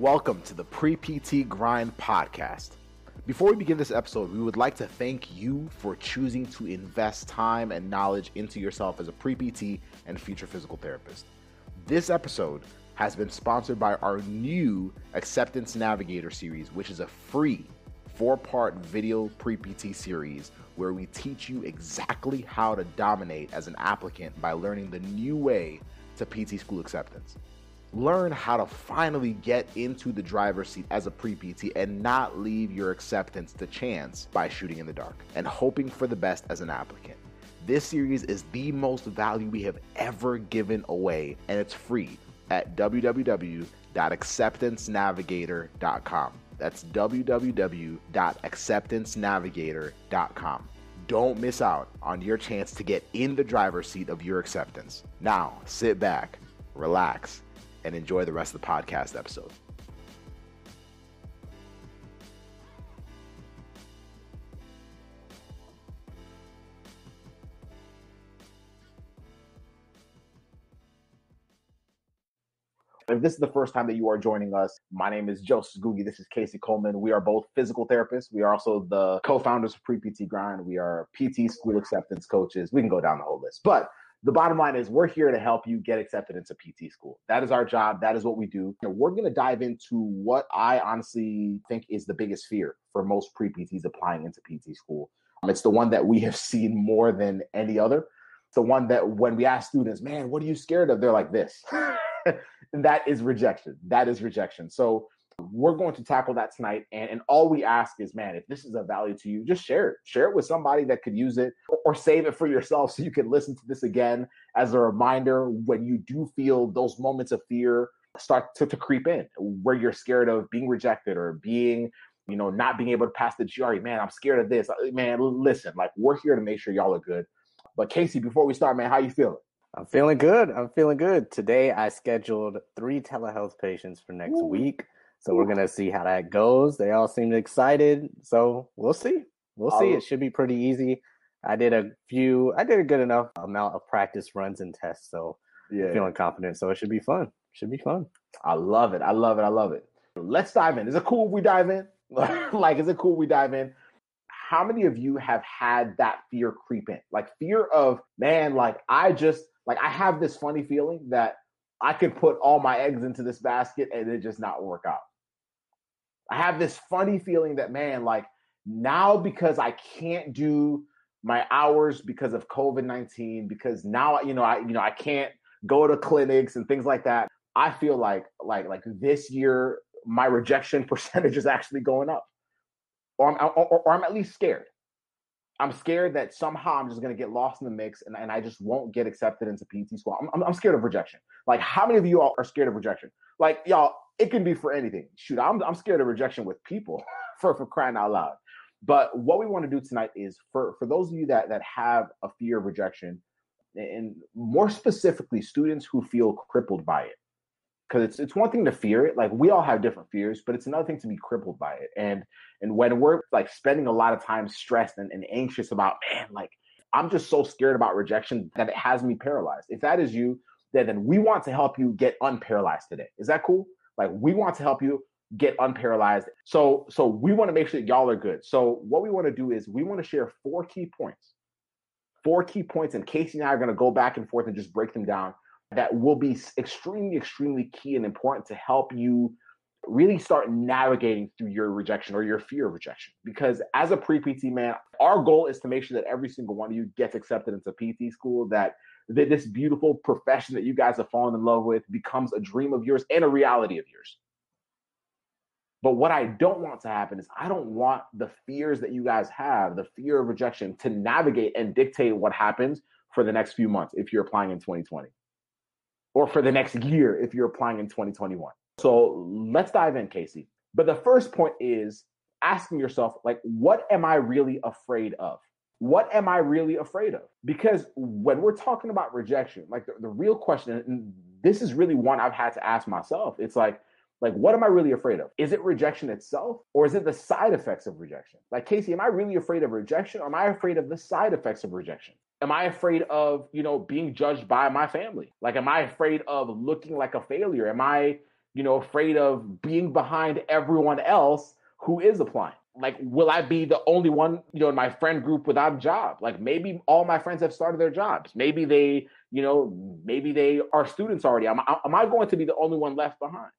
Welcome to the Pre PT Grind Podcast. Before we begin this episode, we would like to thank you for choosing to invest time and knowledge into yourself as a pre PT and future physical therapist. This episode has been sponsored by our new Acceptance Navigator series, which is a free four part video pre PT series where we teach you exactly how to dominate as an applicant by learning the new way to PT school acceptance learn how to finally get into the driver's seat as a pre PT and not leave your acceptance to chance by shooting in the dark and hoping for the best as an applicant. This series is the most value we have ever given away, and it's free at www.acceptancenavigator.com. That's www.acceptancenavigator.com. Don't miss out on your chance to get in the driver's seat of your acceptance. Now, sit back, relax, and enjoy the rest of the podcast episode. If this is the first time that you are joining us, my name is Joseph Googie. This is Casey Coleman. We are both physical therapists. We are also the co-founders of Pre PT Grind. We are PT school acceptance coaches. We can go down the whole list. But the bottom line is we're here to help you get accepted into PT school. That is our job. That is what we do. And we're going to dive into what I honestly think is the biggest fear for most pre PTs applying into PT school. Um, it's the one that we have seen more than any other. The one that when we ask students, man, what are you scared of? They're like this. and that is rejection. That is rejection. So we're going to tackle that tonight. And, and all we ask is, man, if this is a value to you, just share it. Share it with somebody that could use it or, or save it for yourself so you can listen to this again as a reminder when you do feel those moments of fear start to, to creep in, where you're scared of being rejected or being you know, not being able to pass the GRE, man, I'm scared of this. Uh, man, listen, like we're here to make sure y'all are good. But Casey, before we start, man, how you feeling? I'm feeling good. I'm feeling good. Today I scheduled three telehealth patients for next Ooh. week. So we're gonna see how that goes. They all seem excited, so we'll see. We'll see. It should be pretty easy. I did a few. I did a good enough amount of practice runs and tests, so yeah, feeling confident. So it should be fun. Should be fun. I love it. I love it. I love it. Let's dive in. Is it cool if we dive in? like, is it cool we dive in? How many of you have had that fear creep in? Like fear of man, like I just like I have this funny feeling that I could put all my eggs into this basket and it just not work out. I have this funny feeling that, man, like now because I can't do my hours because of COVID 19, because now, you know, I, you know, I can't go to clinics and things like that. I feel like, like, like this year, my rejection percentage is actually going up or I'm, or, or I'm at least scared. I'm scared that somehow I'm just going to get lost in the mix and, and I just won't get accepted into PT school. I'm, I'm, I'm scared of rejection. Like, how many of you all are scared of rejection? Like, y'all, it can be for anything. Shoot, I'm, I'm scared of rejection with people for, for crying out loud. But what we want to do tonight is for, for those of you that, that have a fear of rejection, and more specifically, students who feel crippled by it because it's it's one thing to fear it like we all have different fears but it's another thing to be crippled by it. And and when we're like spending a lot of time stressed and, and anxious about man like i'm just so scared about rejection that it has me paralyzed. If that is you then then we want to help you get unparalyzed today. Is that cool? Like we want to help you get unparalyzed. So so we want to make sure that y'all are good. So what we want to do is we want to share four key points four key points and casey and i are going to go back and forth and just break them down that will be extremely, extremely key and important to help you really start navigating through your rejection or your fear of rejection. Because as a pre PT man, our goal is to make sure that every single one of you gets accepted into PT school, that, that this beautiful profession that you guys have fallen in love with becomes a dream of yours and a reality of yours. But what I don't want to happen is I don't want the fears that you guys have, the fear of rejection, to navigate and dictate what happens for the next few months if you're applying in 2020 or for the next year if you're applying in 2021. So let's dive in, Casey. But the first point is asking yourself, like, what am I really afraid of? What am I really afraid of? Because when we're talking about rejection, like the, the real question, and this is really one I've had to ask myself, it's like, like, what am I really afraid of? Is it rejection itself or is it the side effects of rejection? Like, Casey, am I really afraid of rejection or am I afraid of the side effects of rejection? Am I afraid of, you know, being judged by my family? Like, am I afraid of looking like a failure? Am I, you know, afraid of being behind everyone else who is applying? Like, will I be the only one, you know, in my friend group without a job? Like, maybe all my friends have started their jobs. Maybe they, you know, maybe they are students already. Am, am I going to be the only one left behind?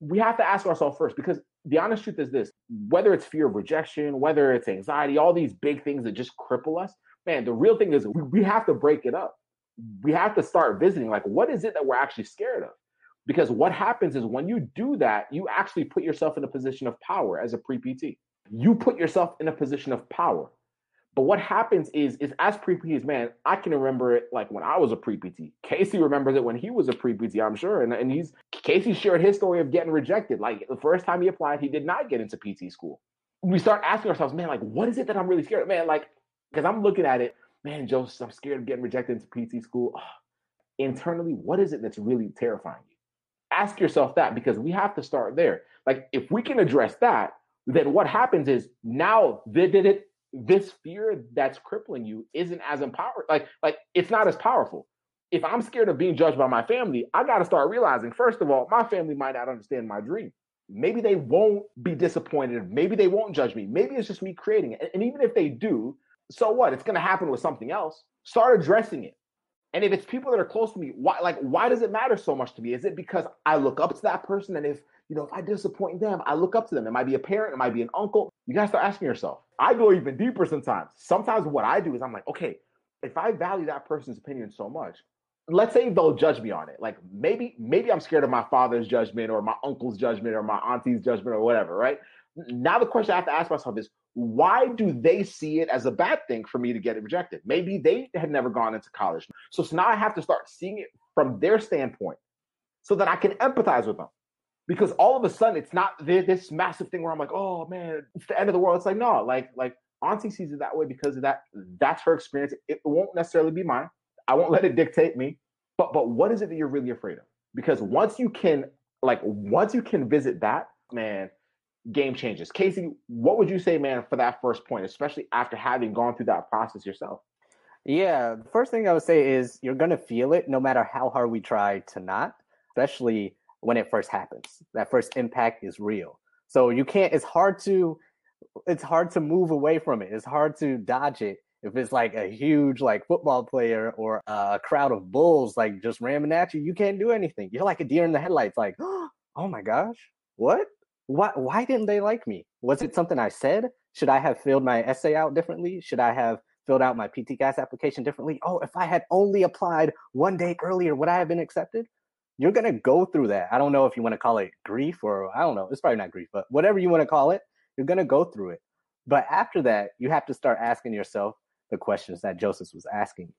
We have to ask ourselves first because the honest truth is this whether it's fear of rejection, whether it's anxiety, all these big things that just cripple us, man, the real thing is we, we have to break it up. We have to start visiting like, what is it that we're actually scared of? Because what happens is when you do that, you actually put yourself in a position of power as a pre PT. You put yourself in a position of power. But what happens is, is as pre PTs, man, I can remember it like when I was a pre PT. Casey remembers it when he was a pre PT, I'm sure. And, and he's Casey shared his story of getting rejected. Like the first time he applied, he did not get into PT school. We start asking ourselves, man, like, what is it that I'm really scared of? Man, like, because I'm looking at it, man, Joseph, I'm scared of getting rejected into PT school. Internally, what is it that's really terrifying you? ask yourself that because we have to start there. Like if we can address that, then what happens is now this fear that's crippling you isn't as empowered. Like like it's not as powerful. If I'm scared of being judged by my family, I got to start realizing first of all, my family might not understand my dream. Maybe they won't be disappointed. Maybe they won't judge me. Maybe it's just me creating it. And even if they do, so what? It's going to happen with something else. Start addressing it. And if it's people that are close to me, why like why does it matter so much to me? Is it because I look up to that person? And if you know, if I disappoint them, I look up to them. It might be a parent, it might be an uncle. You gotta start asking yourself. I go even deeper sometimes. Sometimes what I do is I'm like, okay, if I value that person's opinion so much, let's say they'll judge me on it. Like maybe, maybe I'm scared of my father's judgment or my uncle's judgment or my auntie's judgment or whatever, right? Now the question I have to ask myself is why do they see it as a bad thing for me to get rejected? Maybe they had never gone into college. So, so now I have to start seeing it from their standpoint so that I can empathize with them. Because all of a sudden it's not this massive thing where I'm like, oh man, it's the end of the world. It's like, no, like, like Auntie sees it that way because of that. That's her experience. It won't necessarily be mine. I won't let it dictate me. But but what is it that you're really afraid of? Because once you can like once you can visit that, man, game changes. Casey, what would you say, man, for that first point, especially after having gone through that process yourself? Yeah, the first thing I would say is you're going to feel it no matter how hard we try to not, especially when it first happens. That first impact is real. So you can't, it's hard to, it's hard to move away from it. It's hard to dodge it. If it's like a huge like football player or a crowd of bulls like just ramming at you, you can't do anything. You're like a deer in the headlights, like, oh my gosh, what? Why why didn't they like me? Was it something I said? Should I have filled my essay out differently? Should I have filled out my PTCAS application differently? Oh, if I had only applied one day earlier, would I have been accepted? You're gonna go through that. I don't know if you want to call it grief or I don't know. It's probably not grief, but whatever you want to call it, you're gonna go through it. But after that, you have to start asking yourself the questions that Joseph was asking.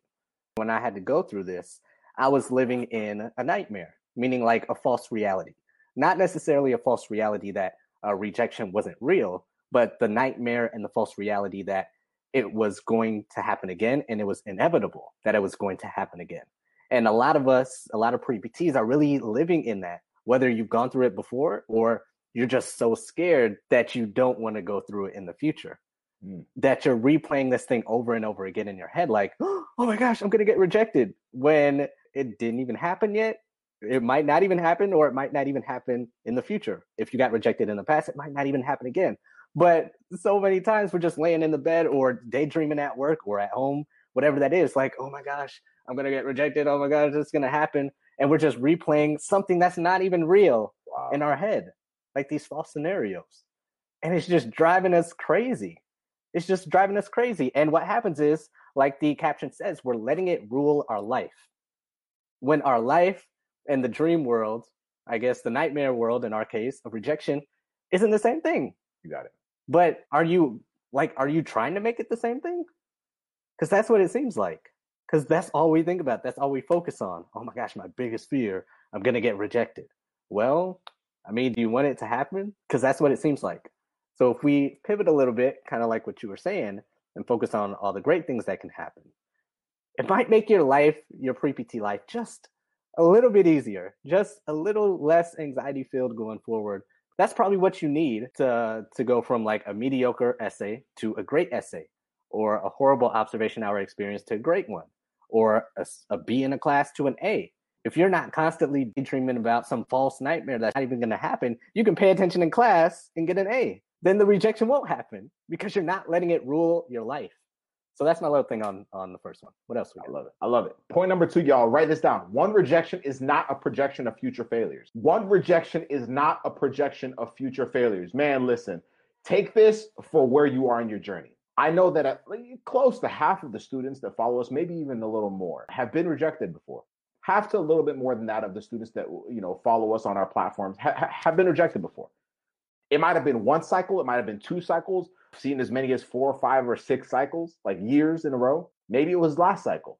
When I had to go through this, I was living in a nightmare, meaning like a false reality not necessarily a false reality that uh, rejection wasn't real, but the nightmare and the false reality that it was going to happen again and it was inevitable that it was going to happen again. And a lot of us, a lot of pre PTs are really living in that, whether you've gone through it before or you're just so scared that you don't want to go through it in the future. Mm. That you're replaying this thing over and over again in your head, like, oh my gosh, I'm going to get rejected when it didn't even happen yet it might not even happen or it might not even happen in the future. If you got rejected in the past it might not even happen again. But so many times we're just laying in the bed or daydreaming at work or at home whatever that is like oh my gosh i'm gonna get rejected. Oh my gosh it's gonna happen. And we're just replaying something that's not even real wow. in our head like these false scenarios. And it's just driving us crazy. It's just driving us crazy. And what happens is like the caption says we're letting it rule our life. When our life and the dream world, I guess the nightmare world in our case of rejection, isn't the same thing. You got it. But are you like, are you trying to make it the same thing? Because that's what it seems like. Because that's all we think about. That's all we focus on. Oh my gosh, my biggest fear, I'm gonna get rejected. Well, I mean, do you want it to happen? Because that's what it seems like. So if we pivot a little bit, kind of like what you were saying, and focus on all the great things that can happen, it might make your life, your pre PT life, just a little bit easier, just a little less anxiety filled going forward. That's probably what you need to to go from like a mediocre essay to a great essay, or a horrible observation hour experience to a great one, or a, a B in a class to an A. If you're not constantly dreaming about some false nightmare that's not even going to happen, you can pay attention in class and get an A. Then the rejection won't happen because you're not letting it rule your life. So that's my little thing on on the first one. What else? I love it. I love it. Point number two, y'all. Write this down. One rejection is not a projection of future failures. One rejection is not a projection of future failures. Man, listen. Take this for where you are in your journey. I know that at, close to half of the students that follow us, maybe even a little more, have been rejected before. Half to a little bit more than that of the students that you know follow us on our platforms ha- have been rejected before. It might have been one cycle, it might have been two cycles, seen as many as four or five or six cycles, like years in a row. Maybe it was last cycle.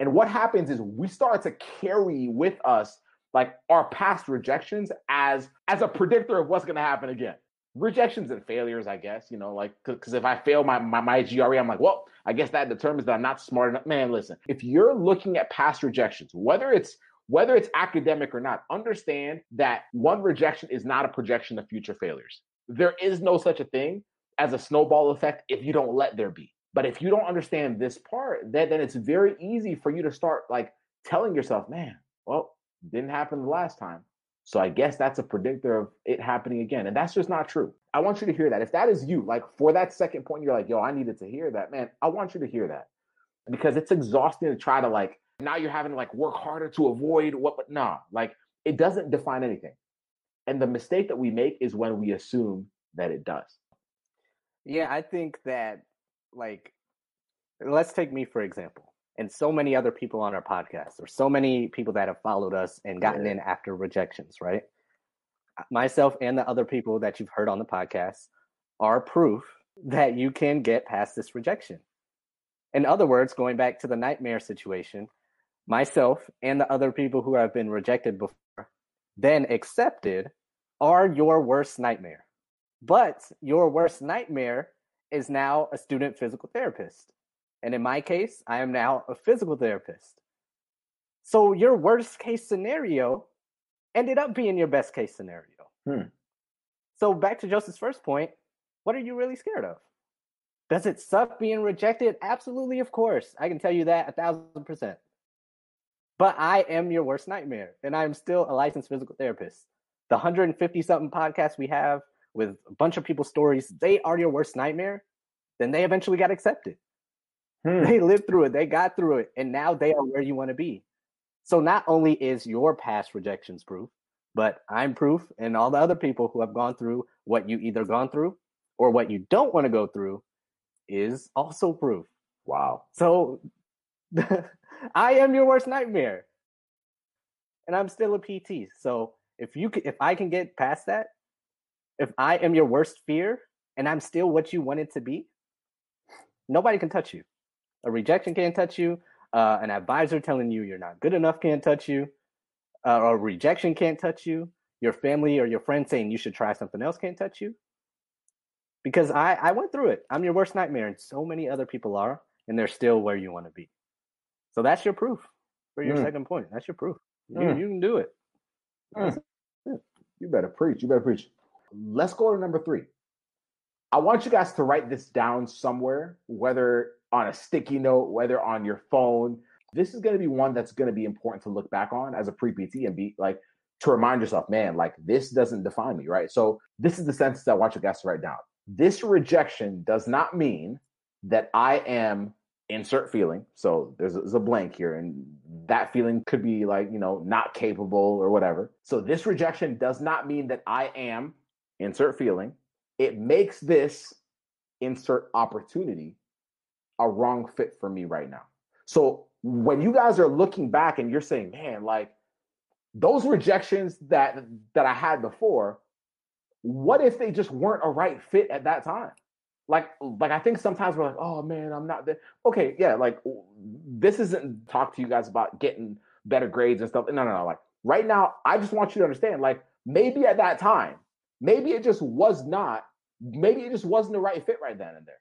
And what happens is we start to carry with us like our past rejections as as a predictor of what's going to happen again. Rejections and failures, I guess, you know, like because if I fail my, my my GRE, I'm like, well, I guess that determines that I'm not smart enough. Man, listen, if you're looking at past rejections, whether it's whether it's academic or not, understand that one rejection is not a projection of future failures. There is no such a thing as a snowball effect if you don't let there be. But if you don't understand this part, then, then it's very easy for you to start like telling yourself, man, well, didn't happen the last time. So I guess that's a predictor of it happening again. And that's just not true. I want you to hear that. If that is you, like for that second point, you're like, yo, I needed to hear that, man. I want you to hear that because it's exhausting to try to like, now you're having to like work harder to avoid what, but nah, like it doesn't define anything. And the mistake that we make is when we assume that it does. Yeah, I think that like let's take me for example, and so many other people on our podcast, or so many people that have followed us and gotten yeah. in after rejections, right? Uh, myself and the other people that you've heard on the podcast are proof that you can get past this rejection. In other words, going back to the nightmare situation, myself and the other people who have been rejected before, then accepted, are your worst nightmare. But your worst nightmare is now a student physical therapist. And in my case, I am now a physical therapist. So your worst case scenario ended up being your best case scenario. Hmm. So back to Joseph's first point, what are you really scared of? Does it suck being rejected? Absolutely, of course. I can tell you that a thousand percent. But I am your worst nightmare, and I'm still a licensed physical therapist. The 150 something podcasts we have, with a bunch of people's stories, they are your worst nightmare, then they eventually got accepted. Hmm. They lived through it, they got through it, and now they are where you want to be. So not only is your past rejections proof, but I'm proof, and all the other people who have gone through what you either gone through or what you don't want to go through is also proof. Wow. So I am your worst nightmare. And I'm still a PT. So if you if I can get past that, if I am your worst fear and I'm still what you wanted to be, nobody can touch you. A rejection can't touch you. Uh, an advisor telling you you're not good enough can't touch you. Uh, a rejection can't touch you. Your family or your friend saying you should try something else can't touch you. Because I, I went through it. I'm your worst nightmare, and so many other people are, and they're still where you want to be. So that's your proof for your mm. second point. That's your proof. You, mm. you can do it. Mm. You better preach. You better preach. Let's go to number three. I want you guys to write this down somewhere, whether on a sticky note, whether on your phone. This is going to be one that's going to be important to look back on as a pre PT and be like to remind yourself, man, like this doesn't define me, right? So this is the sentence that I want you guys to write down. This rejection does not mean that I am insert feeling. So there's a, there's a blank here, and that feeling could be like, you know, not capable or whatever. So this rejection does not mean that I am insert feeling, it makes this insert opportunity a wrong fit for me right now. So when you guys are looking back and you're saying, man, like those rejections that that I had before, what if they just weren't a right fit at that time? Like, like I think sometimes we're like, oh man, I'm not there. Okay, yeah, like this isn't talk to you guys about getting better grades and stuff. No, no, no. Like right now, I just want you to understand, like maybe at that time, Maybe it just was not, maybe it just wasn't the right fit right then and there.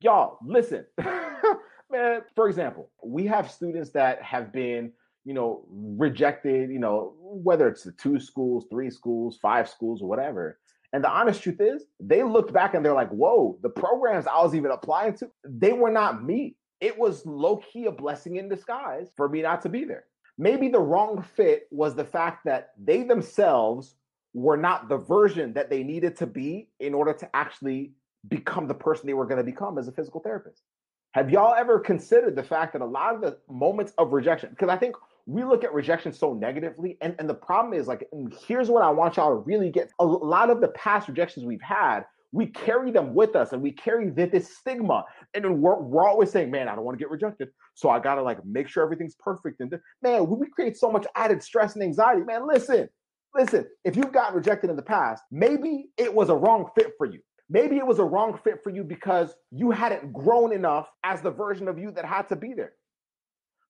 Y'all, listen, man, for example, we have students that have been, you know, rejected, you know, whether it's the two schools, three schools, five schools, or whatever. And the honest truth is, they looked back and they're like, whoa, the programs I was even applying to, they were not me. It was low key a blessing in disguise for me not to be there Maybe the wrong fit was the fact that they themselves were not the version that they needed to be in order to actually become the person they were going to become as a physical therapist. Have y'all ever considered the fact that a lot of the moments of rejection, because I think we look at rejection so negatively, and, and the problem is like, here's what I want y'all to really get. A lot of the past rejections we've had, we carry them with us and we carry this stigma. And then we're, we're always saying, man, I don't want to get rejected. So I got to like make sure everything's perfect. And man, we create so much added stress and anxiety. Man, listen, listen, if you've gotten rejected in the past, maybe it was a wrong fit for you. Maybe it was a wrong fit for you because you hadn't grown enough as the version of you that had to be there.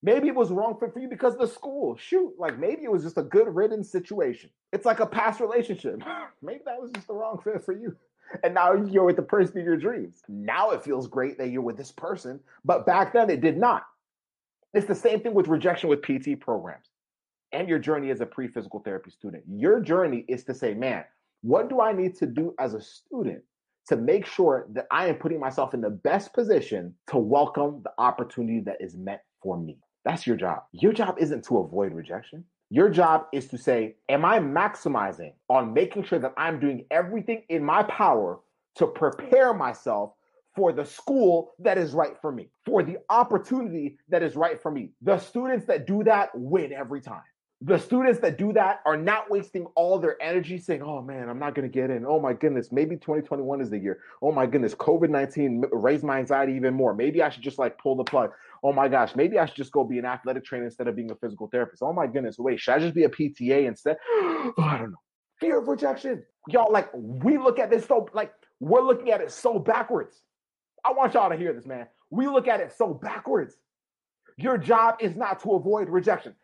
Maybe it was wrong fit for you because the school, shoot, like maybe it was just a good ridden situation. It's like a past relationship. maybe that was just the wrong fit for you. And now you're with the person of your dreams. Now it feels great that you're with this person, but back then it did not. It's the same thing with rejection with PT programs and your journey as a pre physical therapy student. Your journey is to say, man, what do I need to do as a student to make sure that I am putting myself in the best position to welcome the opportunity that is meant for me? That's your job. Your job isn't to avoid rejection. Your job is to say, Am I maximizing on making sure that I'm doing everything in my power to prepare myself for the school that is right for me, for the opportunity that is right for me? The students that do that win every time the students that do that are not wasting all their energy saying, oh man, I'm not going to get in. Oh my goodness, maybe 2021 is the year. Oh my goodness, COVID 19 raised my anxiety even more. Maybe I should just like pull the plug. Oh my gosh, maybe I should just go be an athletic trainer instead of being a physical therapist. Oh my goodness, wait, should I just be a PTA instead? oh, I don't know. Fear of rejection. Y'all, like, we look at this so, like, we're looking at it so backwards. I want y'all to hear this, man. We look at it so backwards. Your job is not to avoid rejection.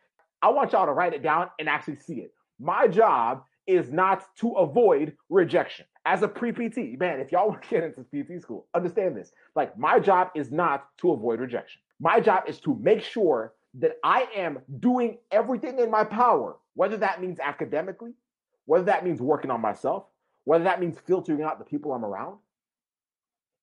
I want y'all to write it down and actually see it. My job is not to avoid rejection. As a pre PT, man, if y'all want to get into PT school, understand this. Like, my job is not to avoid rejection. My job is to make sure that I am doing everything in my power, whether that means academically, whether that means working on myself, whether that means filtering out the people I'm around,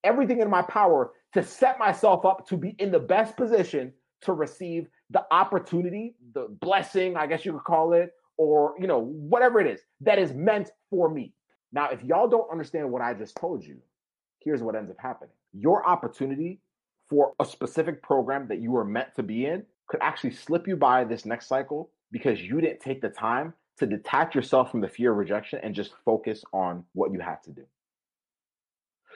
everything in my power to set myself up to be in the best position to receive the opportunity, the blessing, I guess you could call it, or you know, whatever it is that is meant for me. Now, if y'all don't understand what I just told you, here's what ends up happening. Your opportunity for a specific program that you were meant to be in could actually slip you by this next cycle because you didn't take the time to detach yourself from the fear of rejection and just focus on what you have to do.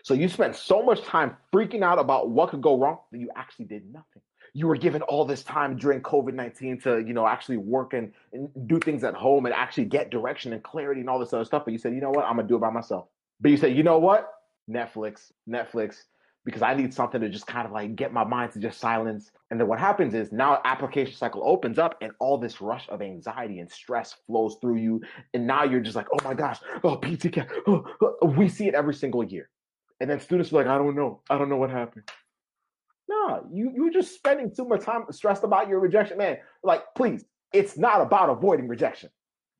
So you spent so much time freaking out about what could go wrong that you actually did nothing you were given all this time during COVID 19 to, you know, actually work and, and, do things at home and actually get direction and clarity and all this other stuff. But you said, you know what, I'm gonna do it by myself. But you said, you know what, Netflix, Netflix, because I need something to just kind of like get my mind to just silence. And then what happens is now application cycle opens up and all this rush of anxiety and stress flows through you. And now you're just like, oh my gosh, oh PTCAS. Oh, oh. We see it every single year. And then students are like, I don't know. I don't know what happened. No, you you're just spending too much time stressed about your rejection, man. Like, please, it's not about avoiding rejection.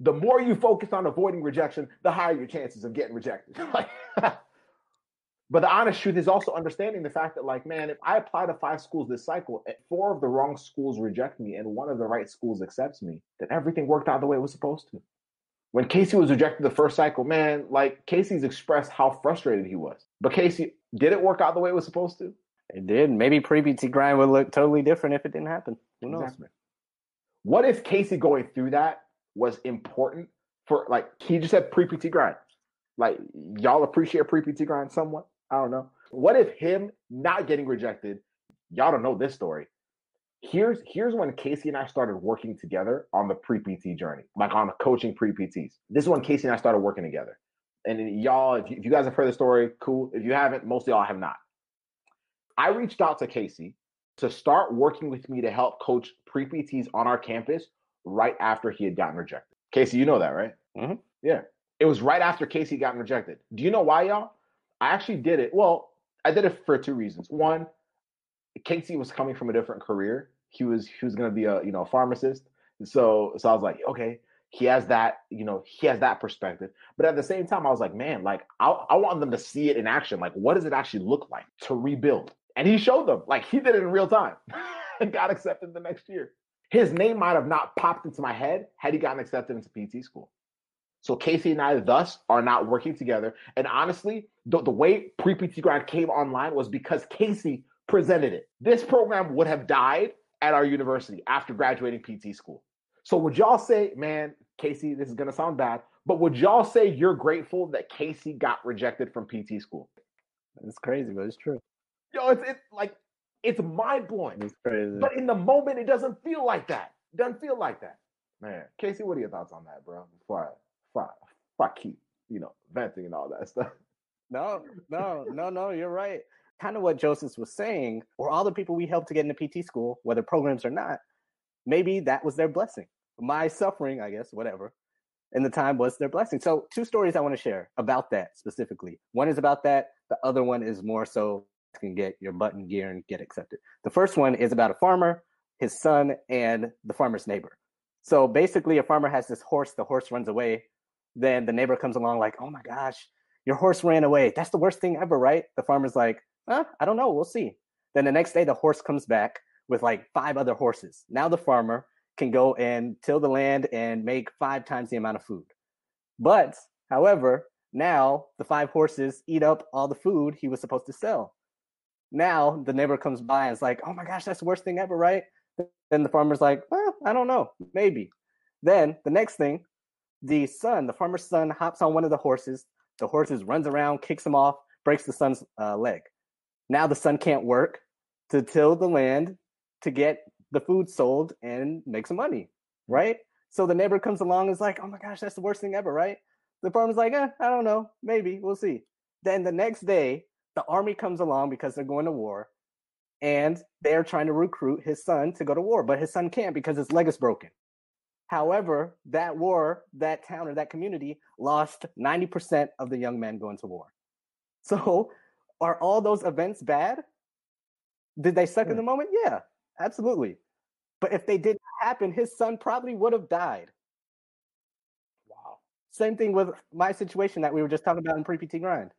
The more you focus on avoiding rejection, the higher your chances of getting rejected. but the honest truth is also understanding the fact that, like, man, if I apply to five schools this cycle, and four of the wrong schools reject me, and one of the right schools accepts me, then everything worked out the way it was supposed to. When Casey was rejected the first cycle, man, like Casey's expressed how frustrated he was. But Casey, did it work out the way it was supposed to? It did. Maybe pre PT grind would look totally different if it didn't happen. Who knows? Exactly. What if Casey going through that was important for like he just said pre PT grind? Like y'all appreciate pre PT grind somewhat? I don't know. What if him not getting rejected? Y'all don't know this story. Here's here's when Casey and I started working together on the pre PT journey, like on the coaching pre PTs. This is when Casey and I started working together. And y'all, if you, if you guys have heard the story, cool. If you haven't, most of y'all have not. I reached out to Casey to start working with me to help coach pre PTs on our campus right after he had gotten rejected. Casey, you know that, right? Mm-hmm. Yeah. It was right after Casey got rejected. Do you know why, y'all? I actually did it. Well, I did it for two reasons. One, Casey was coming from a different career. He was he was going to be a you know a pharmacist. So so I was like, okay, he has that you know he has that perspective but at the same time i was like man like I, I want them to see it in action like what does it actually look like to rebuild and he showed them, like he did it in real time and got accepted the next year. his name might have not popped into my head had he gotten accepted into PT school. So Casey and I thus are not working together. And honestly, the, the way pre-PT grind came online was because Casey presented it. This program would have died at our university after graduating PT school. So would y'all say, man, Casey, this is gonna sound bad, but would y'all say you're grateful that Casey got rejected from PT school? It's crazy, but it's true. Yo, it's, it's like it's mind blowing. It's crazy. But in the moment, it doesn't feel like that. It doesn't feel like that. Man, Casey, what are your thoughts on that, bro? Before I, I, before keep, you know, venting and all that stuff. No, no, no, no, you're right. Kind of what Joseph was saying, or all the people we helped to get into PT school, whether programs or not, maybe that was their blessing. My suffering, I guess, whatever, in the time was their blessing. So, two stories I want to share about that specifically. One is about that, the other one is more so can get your button gear and get accepted. The first one is about a farmer, his son, and the farmer's neighbor. So basically, a farmer has this horse, the horse runs away. Then the neighbor comes along, like, oh my gosh, your horse ran away. That's the worst thing ever, right? The farmer's like, huh, I don't know, we'll see. Then the next day, the horse comes back with like five other horses. Now the farmer can go and till the land and make five times the amount of food. But, however, now the five horses eat up all the food he was supposed to sell. Now the neighbor comes by and is like, "Oh my gosh, that's the worst thing ever, right?" Then the farmer's like, "Well, I don't know, maybe." Then the next thing, the son, the farmer's son, hops on one of the horses. The horses runs around, kicks him off, breaks the son's uh, leg. Now the son can't work to till the land to get the food sold and make some money, right? So the neighbor comes along and is like, "Oh my gosh, that's the worst thing ever, right?" The farmer's like, eh, "I don't know, maybe we'll see." Then the next day, the army comes along because they're going to war and they're trying to recruit his son to go to war, but his son can't because his leg is broken. However, that war, that town or that community lost 90% of the young men going to war. So, are all those events bad? Did they suck yeah. in hmm. the moment? Yeah, absolutely. But if they didn't happen, his son probably would have died. Wow. Same thing with my situation that we were just talking about in pre PT grind.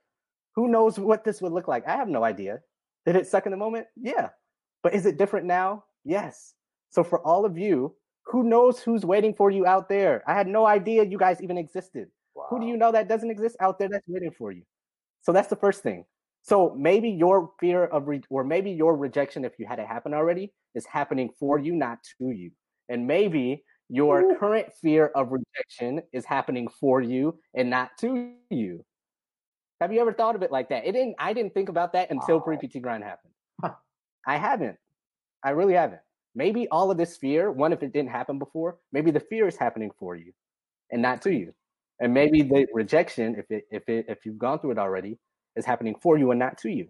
Who knows what this would look like? I have no idea. Did it suck in the moment? Yeah. But is it different now? Yes. So for all of you, who knows who's waiting for you out there? I had no idea you guys even existed. Wow. Who do you know that doesn't exist out there that's waiting for you? So that's the first thing. So maybe your fear of, re- or maybe your rejection, if you had it happen already, is happening for you, not to you. And maybe your Ooh. current fear of rejection is happening for you and not to you. Have you ever thought of it like that? It didn't. I didn't think about that until wow. pre PT grind happened. Huh. I haven't. I really haven't. Maybe all of this fear. One, if it didn't happen before, maybe the fear is happening for you, and not to hmm. you. And maybe the rejection, if it if it if you've gone through it already, is happening for you and not to you.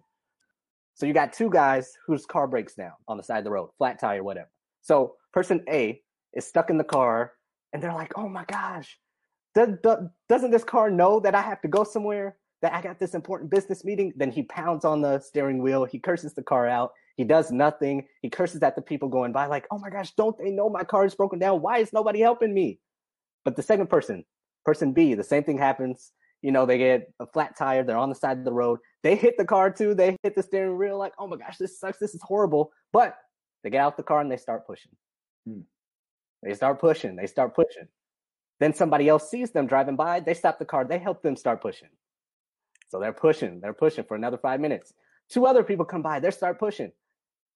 So you got two guys whose car breaks down on the side of the road, flat tire, whatever. So person A is stuck in the car, and they're like, "Oh my gosh, does, doesn't this car know that I have to go somewhere? That I got this important business meeting. Then he pounds on the steering wheel. He curses the car out. He does nothing. He curses at the people going by, like, oh my gosh, don't they know my car is broken down? Why is nobody helping me? But the second person, person B, the same thing happens. You know, they get a flat tire. They're on the side of the road. They hit the car too. They hit the steering wheel, like, oh my gosh, this sucks. This is horrible. But they get out the car and they start pushing. Hmm. They start pushing. They start pushing. Then somebody else sees them driving by. They stop the car. They help them start pushing. So they're pushing, they're pushing for another five minutes. Two other people come by, they start pushing.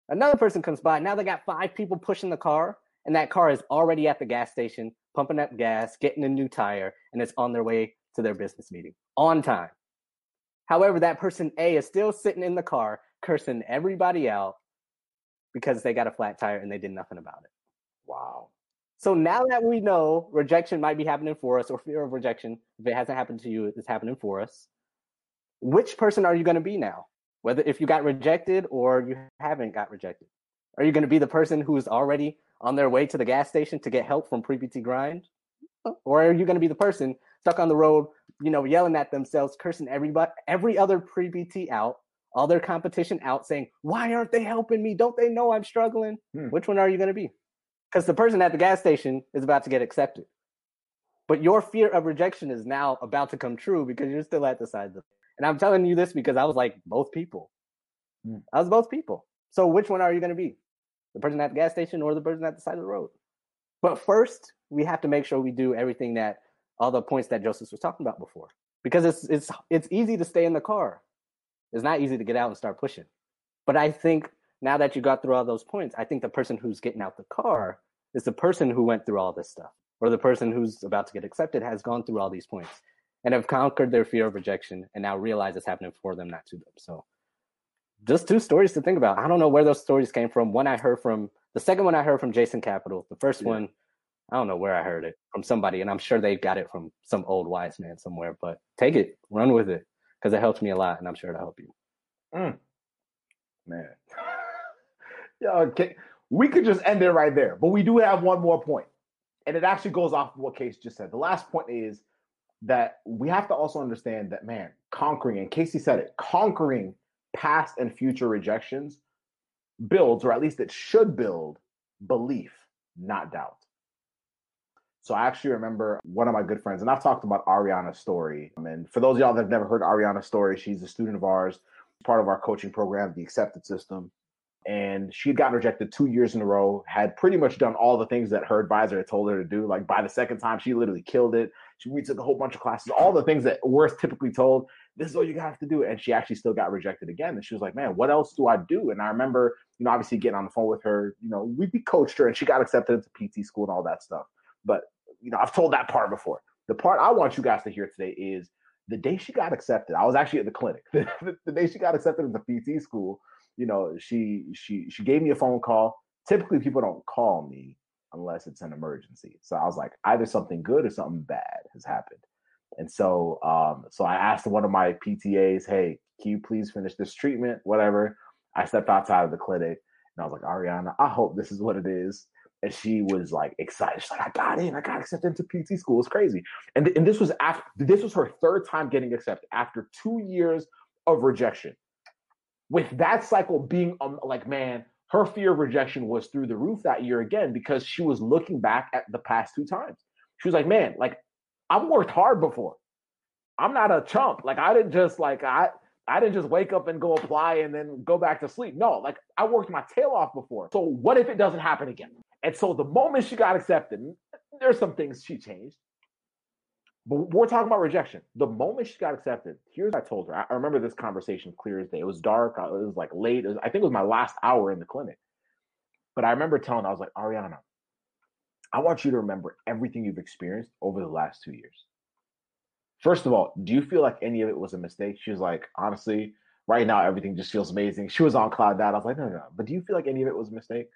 Another person comes by. Now they got five people pushing the car, and that car is already at the gas station, pumping up gas, getting a new tire, and it's on their way to their business meeting on time. However, that person A is still sitting in the car, cursing everybody out because they got a flat tire and they did nothing about it. Wow. So now that we know rejection might be happening for us, or fear of rejection, if it hasn't happened to you, it's happening for us which person are you going to be now? Whether if you got rejected or you haven't got rejected, are you going to be the person who's already on their way to the gas station to get help from pre-PT grind, or are you going to be the person stuck on the road, you know, yelling at themselves, cursing everybody, every other pre-PT out, all their competition out, saying, "Why aren't they helping me? Don't they know I'm struggling?" Hmm. Which one are you going to be? Because the person at the gas station is about to get accepted, but your fear of rejection is now about to come true because you're still at the side of the and I'm telling you this because I was like both people. Mm. I was both people. So which one are you going to be? the person at the gas station or the person at the side of the road. But first, we have to make sure we do everything that all the points that Joseph was talking about before. Because it's it's it's easy to stay in the car. It's not easy to get out and start pushing. But I think now that you got through all those points, I think the person who's getting out the car is the person who went through all this stuff. Or the person who's about to get accepted has gone through all these points and have conquered their fear of rejection and now realize it's happening for them, not to them. So just two stories to think about. I don't know where those stories came from. One I heard from the second one I heard from Jason Capital. The first yeah. one, I don't know where I heard it from somebody, and I'm sure they got it from some old wise man somewhere. But take it, run with it, because it helps me a lot, and I'm sure it'll help you. Mm. Man, yeah, okay. we could just end it right there, but we do have one more point, and it actually goes off of what Case just said. The last point is that we have to also understand that man, conquering, and Casey said it, conquering past and future rejections builds, or at least it should build, belief, not doubt. So I actually remember one of my good friends, and I've talked about Ariana's story. And for those of y'all that have never heard Ariana's story, she's a student of ours, part of our coaching program, the Accepted System. And she had gotten rejected two years in a row, had pretty much done all the things that her advisor had told her to do. Like by the second time, she literally killed it. She retook a whole bunch of classes, all the things that we're typically told this is all you have to do. And she actually still got rejected again. And she was like, man, what else do I do? And I remember, you know, obviously getting on the phone with her, you know, we, we coached her and she got accepted into PT school and all that stuff. But, you know, I've told that part before. The part I want you guys to hear today is the day she got accepted, I was actually at the clinic. the, the day she got accepted into PT school, you know, she she she gave me a phone call. Typically people don't call me unless it's an emergency. So I was like, either something good or something bad has happened. And so, um, so I asked one of my PTAs, "Hey, can you please finish this treatment? Whatever." I stepped outside of the clinic, and I was like, "Ariana, I hope this is what it is." And she was like excited. She's like, "I got in. I got accepted into PT school. It's crazy." And th- and this was after this was her third time getting accepted after two years of rejection. With that cycle being um, like, man, her fear of rejection was through the roof that year again because she was looking back at the past two times. She was like, man, like I've worked hard before. I'm not a chump. Like I didn't just like I I didn't just wake up and go apply and then go back to sleep. No, like I worked my tail off before. So what if it doesn't happen again? And so the moment she got accepted, there's some things she changed. But we're talking about rejection. The moment she got accepted, here's what I told her. I remember this conversation clear as day. It was dark. It was like late. Was, I think it was my last hour in the clinic. But I remember telling her, I was like, Ariana, I want you to remember everything you've experienced over the last two years. First of all, do you feel like any of it was a mistake? She was like, honestly, right now everything just feels amazing. She was on cloud nine. I was like, no, no, no. But do you feel like any of it was a mistake?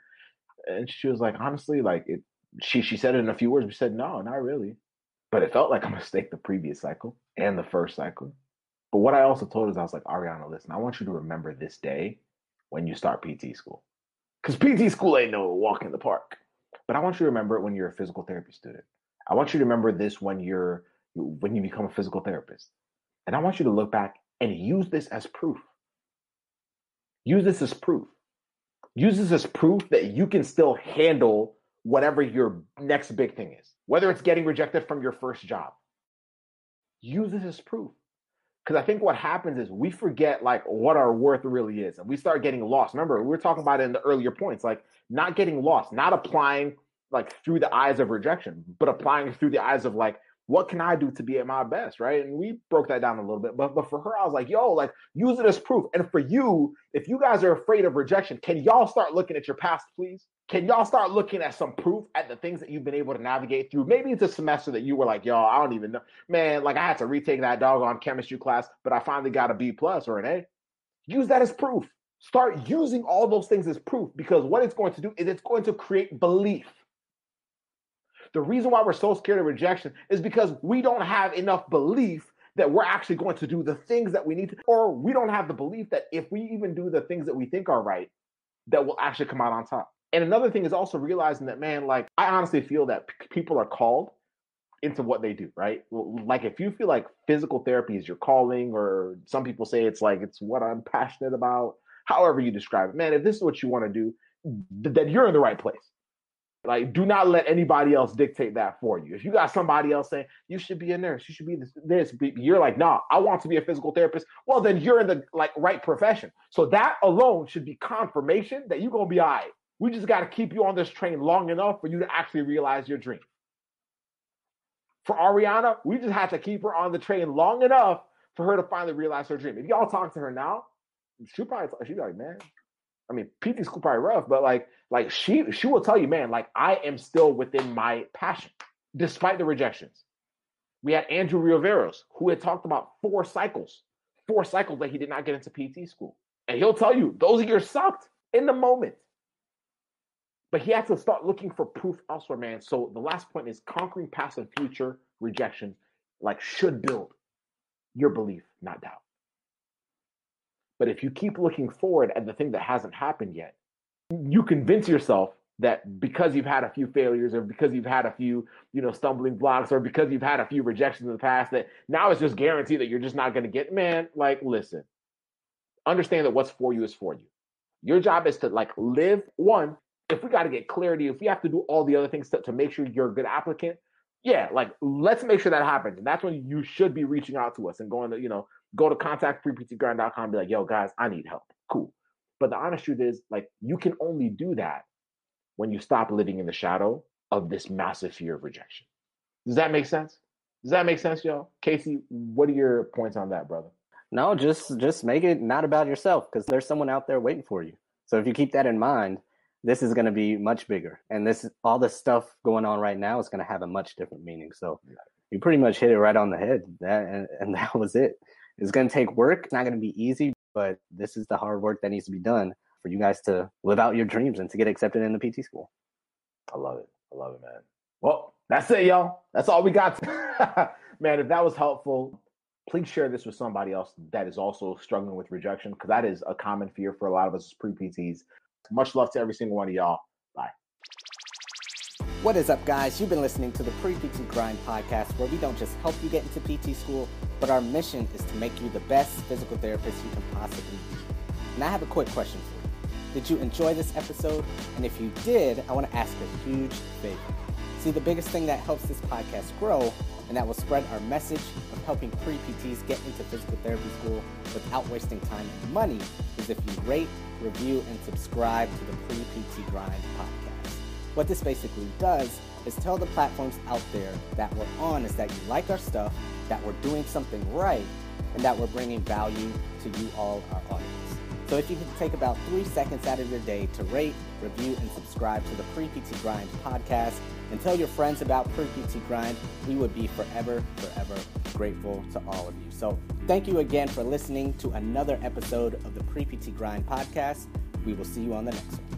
And she was like, honestly, like it. She she said it in a few words. We said, no, not really. But it felt like a mistake the previous cycle and the first cycle. But what I also told is I was like, Ariana, listen, I want you to remember this day when you start PT school. Because PT school ain't no walk in the park. But I want you to remember it when you're a physical therapy student. I want you to remember this when you're when you become a physical therapist. And I want you to look back and use this as proof. Use this as proof. Use this as proof that you can still handle whatever your next big thing is, whether it's getting rejected from your first job. Use this as proof. Because I think what happens is we forget like what our worth really is, and we start getting lost. Remember, we were talking about it in the earlier points, like not getting lost, not applying like through the eyes of rejection, but applying through the eyes of like, what can I do to be at my best, right? And we broke that down a little bit, but but for her, I was like, yo, like use it as proof. And for you, if you guys are afraid of rejection, can y'all start looking at your past, please? Can y'all start looking at some proof at the things that you've been able to navigate through? Maybe it's a semester that you were like, y'all, I don't even know. Man, like I had to retake that doggone chemistry class, but I finally got a B plus or an A. Use that as proof. Start using all those things as proof because what it's going to do is it's going to create belief. The reason why we're so scared of rejection is because we don't have enough belief that we're actually going to do the things that we need to, or we don't have the belief that if we even do the things that we think are right, that we'll actually come out on top. And another thing is also realizing that, man, like I honestly feel that p- people are called into what they do, right? Like if you feel like physical therapy is your calling, or some people say it's like it's what I'm passionate about, however you describe it, man, if this is what you want to do, th- then you're in the right place. Like, do not let anybody else dictate that for you. If you got somebody else saying you should be a nurse, you should be this, this you're like, nah, I want to be a physical therapist. Well, then you're in the like right profession. So that alone should be confirmation that you're gonna be all right We just got to keep you on this train long enough for you to actually realize your dream. For Ariana, we just had to keep her on the train long enough for her to finally realize her dream. If y'all talk to her now, she'll probably she'll be like, man, I mean, PT school probably rough, but like, like she she will tell you, man, like I am still within my passion, despite the rejections. We had Andrew Riveros, who had talked about four cycles, four cycles that he did not get into PT school. And he'll tell you those years sucked in the moment. But he had to start looking for proof elsewhere, man. So the last point is conquering past and future rejection, like should build your belief, not doubt. But if you keep looking forward at the thing that hasn't happened yet, you convince yourself that because you've had a few failures or because you've had a few, you know, stumbling blocks or because you've had a few rejections in the past that now it's just guaranteed that you're just not going to get, man, like listen. Understand that what's for you is for you. Your job is to like live one. If we got to get clarity, if we have to do all the other things to, to make sure you're a good applicant, yeah, like let's make sure that happens. And that's when you should be reaching out to us and going to, you know, go to contactpreptgrind.com and be like, yo, guys, I need help. Cool. But the honest truth is, like, you can only do that when you stop living in the shadow of this massive fear of rejection. Does that make sense? Does that make sense, y'all? Casey, what are your points on that, brother? No, just just make it not about yourself because there's someone out there waiting for you. So if you keep that in mind, this is going to be much bigger, and this all the stuff going on right now is going to have a much different meaning. So you pretty much hit it right on the head. That and, and that was it. It's going to take work. It's not going to be easy, but this is the hard work that needs to be done for you guys to live out your dreams and to get accepted in the PT school. I love it. I love it, man. Well, that's it, y'all. That's all we got. man, if that was helpful, please share this with somebody else that is also struggling with rejection because that is a common fear for a lot of us as pre PTs. Much love to every single one of y'all. Bye. What is up, guys? You've been listening to the Pre PT Grind podcast, where we don't just help you get into PT school, but our mission is to make you the best physical therapist you can possibly be. And I have a quick question for you. Did you enjoy this episode? And if you did, I want to ask a huge favor. See, the biggest thing that helps this podcast grow and that will spread our message of helping pre PTs get into physical therapy school without wasting time and money is if you rate, review, and subscribe to the Pre PT Grind podcast. What this basically does is tell the platforms out there that we're on is that you like our stuff, that we're doing something right, and that we're bringing value to you all, our audience. So if you could take about three seconds out of your day to rate, review, and subscribe to the Pre PT Grind podcast and tell your friends about PT Grind, we would be forever, forever grateful to all of you. So thank you again for listening to another episode of the Pre PT Grind podcast. We will see you on the next one.